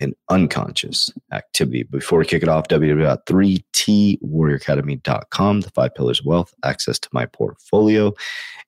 an unconscious activity. Before we kick it off, www.3twarrioracademy.com, the five pillars of wealth, access to my portfolio,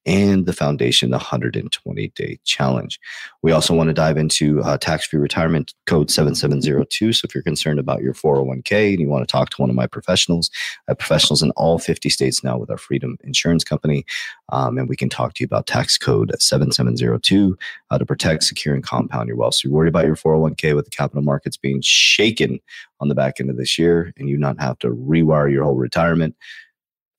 and the foundation, the 120 day challenge. We also want to dive into uh, tax free retirement code 7702. So if you're concerned about your 401k and you want to talk to one of my professionals, I have professionals in all 50 states now with our Freedom Insurance Company. Um, and we can talk to you about tax code 7702 uh, to protect, secure, and compound your wealth. So you're worried about your 401k with the capital markets being shaken on the back end of this year and you not have to rewire your whole retirement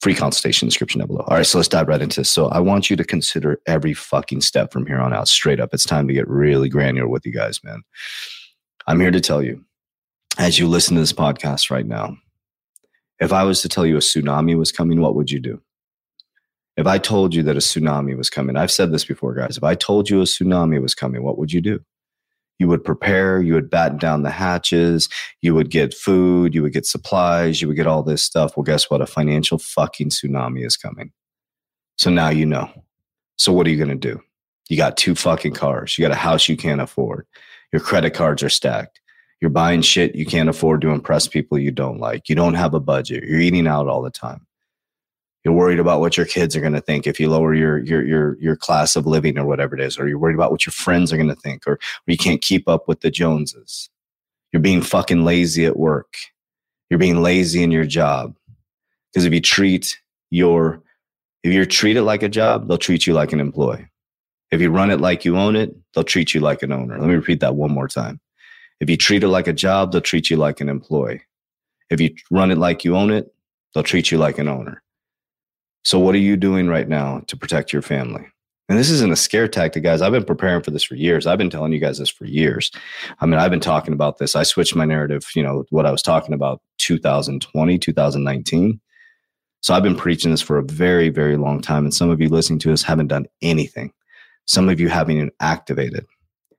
free consultation description down below. All right, so let's dive right into this. So I want you to consider every fucking step from here on out straight up. It's time to get really granular with you guys, man. I'm here to tell you, as you listen to this podcast right now, if I was to tell you a tsunami was coming, what would you do? If I told you that a tsunami was coming, I've said this before, guys. If I told you a tsunami was coming, what would you do? You would prepare, you would batten down the hatches, you would get food, you would get supplies, you would get all this stuff. Well, guess what? A financial fucking tsunami is coming. So now you know. So what are you going to do? You got two fucking cars. You got a house you can't afford. Your credit cards are stacked. You're buying shit you can't afford to impress people you don't like. You don't have a budget. You're eating out all the time. You're worried about what your kids are going to think if you lower your your your your class of living or whatever it is, or you're worried about what your friends are going to think, or, or you can't keep up with the Joneses. You're being fucking lazy at work. You're being lazy in your job. Because if you treat your if you're treated like a job, they'll treat you like an employee. If you run it like you own it, they'll treat you like an owner. Let me repeat that one more time. If you treat it like a job, they'll treat you like an employee. If you run it like you own it, they'll treat you like an owner. So, what are you doing right now to protect your family? And this isn't a scare tactic, guys. I've been preparing for this for years. I've been telling you guys this for years. I mean, I've been talking about this. I switched my narrative, you know, what I was talking about 2020, 2019. So I've been preaching this for a very, very long time. And some of you listening to us haven't done anything. Some of you haven't even activated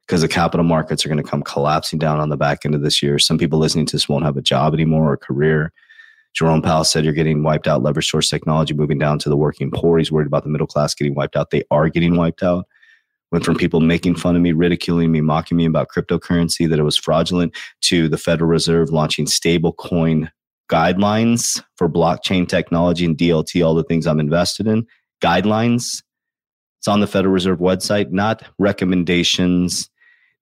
because the capital markets are going to come collapsing down on the back end of this year. Some people listening to this won't have a job anymore or a career. Jerome Powell said you're getting wiped out. Leverage source technology moving down to the working poor. He's worried about the middle class getting wiped out. They are getting wiped out. Went from people making fun of me, ridiculing me, mocking me about cryptocurrency, that it was fraudulent, to the Federal Reserve launching stable coin guidelines for blockchain technology and DLT, all the things I'm invested in. Guidelines. It's on the Federal Reserve website, not recommendations,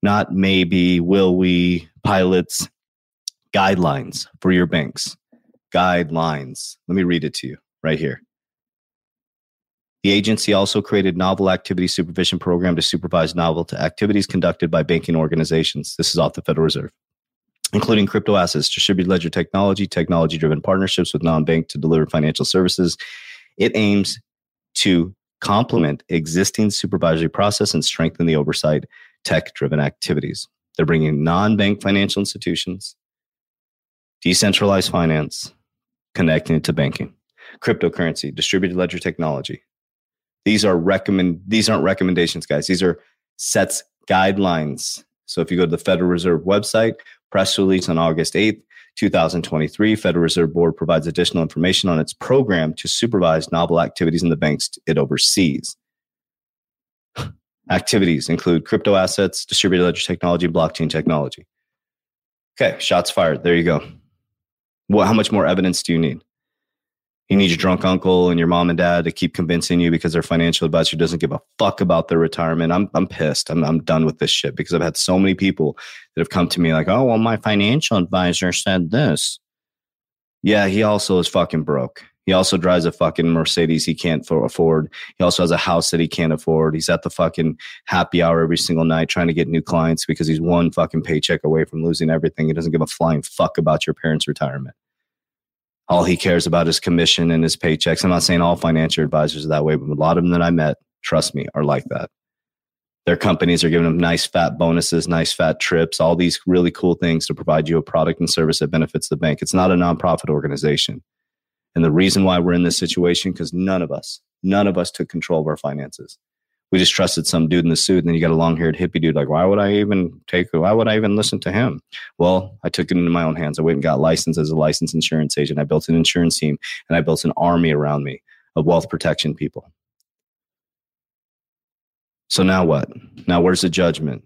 not maybe, will we, pilots, guidelines for your banks guidelines. Let me read it to you right here. The agency also created novel activity supervision program to supervise novel to activities conducted by banking organizations. This is off the Federal Reserve, including crypto assets, distributed ledger technology, technology driven partnerships with non bank to deliver financial services. It aims to complement existing supervisory process and strengthen the oversight tech driven activities. They're bringing non bank financial institutions, decentralized finance, connecting to banking. Cryptocurrency, distributed ledger technology. These are recommend these aren't recommendations, guys. These are sets guidelines. So if you go to the Federal Reserve website, press release on August 8th, 2023, Federal Reserve Board provides additional information on its program to supervise novel activities in the banks it oversees. activities include crypto assets, distributed ledger technology, blockchain technology. Okay, shots fired. There you go. What, how much more evidence do you need? You need your drunk uncle and your mom and dad to keep convincing you because their financial advisor doesn't give a fuck about their retirement. I'm, I'm pissed. I'm, I'm done with this shit because I've had so many people that have come to me like, oh, well, my financial advisor said this. Yeah, he also is fucking broke. He also drives a fucking Mercedes he can't afford. He also has a house that he can't afford. He's at the fucking happy hour every single night trying to get new clients because he's one fucking paycheck away from losing everything. He doesn't give a flying fuck about your parents' retirement. All he cares about is commission and his paychecks. I'm not saying all financial advisors are that way, but a lot of them that I met, trust me, are like that. Their companies are giving them nice fat bonuses, nice fat trips, all these really cool things to provide you a product and service that benefits the bank. It's not a nonprofit organization. And the reason why we're in this situation, because none of us, none of us took control of our finances. We just trusted some dude in the suit, and then you got a long haired hippie dude. Like, why would I even take? Why would I even listen to him? Well, I took it into my own hands. I went and got licensed as a licensed insurance agent. I built an insurance team, and I built an army around me of wealth protection people. So now what? Now where's the judgment?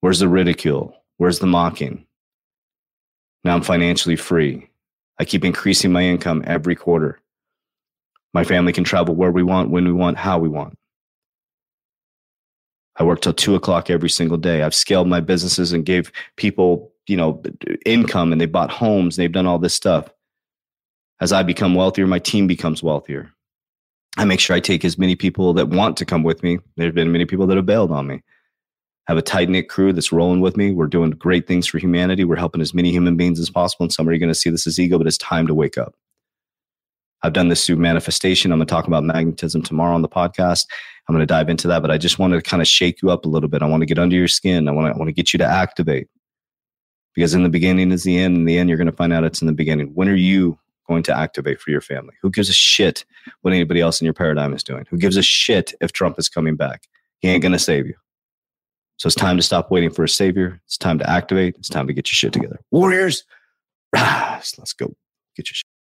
Where's the ridicule? Where's the mocking? Now I'm financially free. I keep increasing my income every quarter. My family can travel where we want, when we want, how we want. I work till two o'clock every single day. I've scaled my businesses and gave people, you know, income and they bought homes and they've done all this stuff. As I become wealthier, my team becomes wealthier. I make sure I take as many people that want to come with me. There's been many people that have bailed on me. Have a tight knit crew that's rolling with me. We're doing great things for humanity. We're helping as many human beings as possible. And some are going to see this as ego, but it's time to wake up. I've done this through manifestation. I'm going to talk about magnetism tomorrow on the podcast. I'm going to dive into that, but I just wanted to kind of shake you up a little bit. I want to get under your skin. I want to, I want to get you to activate because in the beginning is the end. In the end, you're going to find out it's in the beginning. When are you going to activate for your family? Who gives a shit what anybody else in your paradigm is doing? Who gives a shit if Trump is coming back? He ain't going to save you. So it's time to stop waiting for a savior. It's time to activate. It's time to get your shit together. Warriors, let's go get your shit.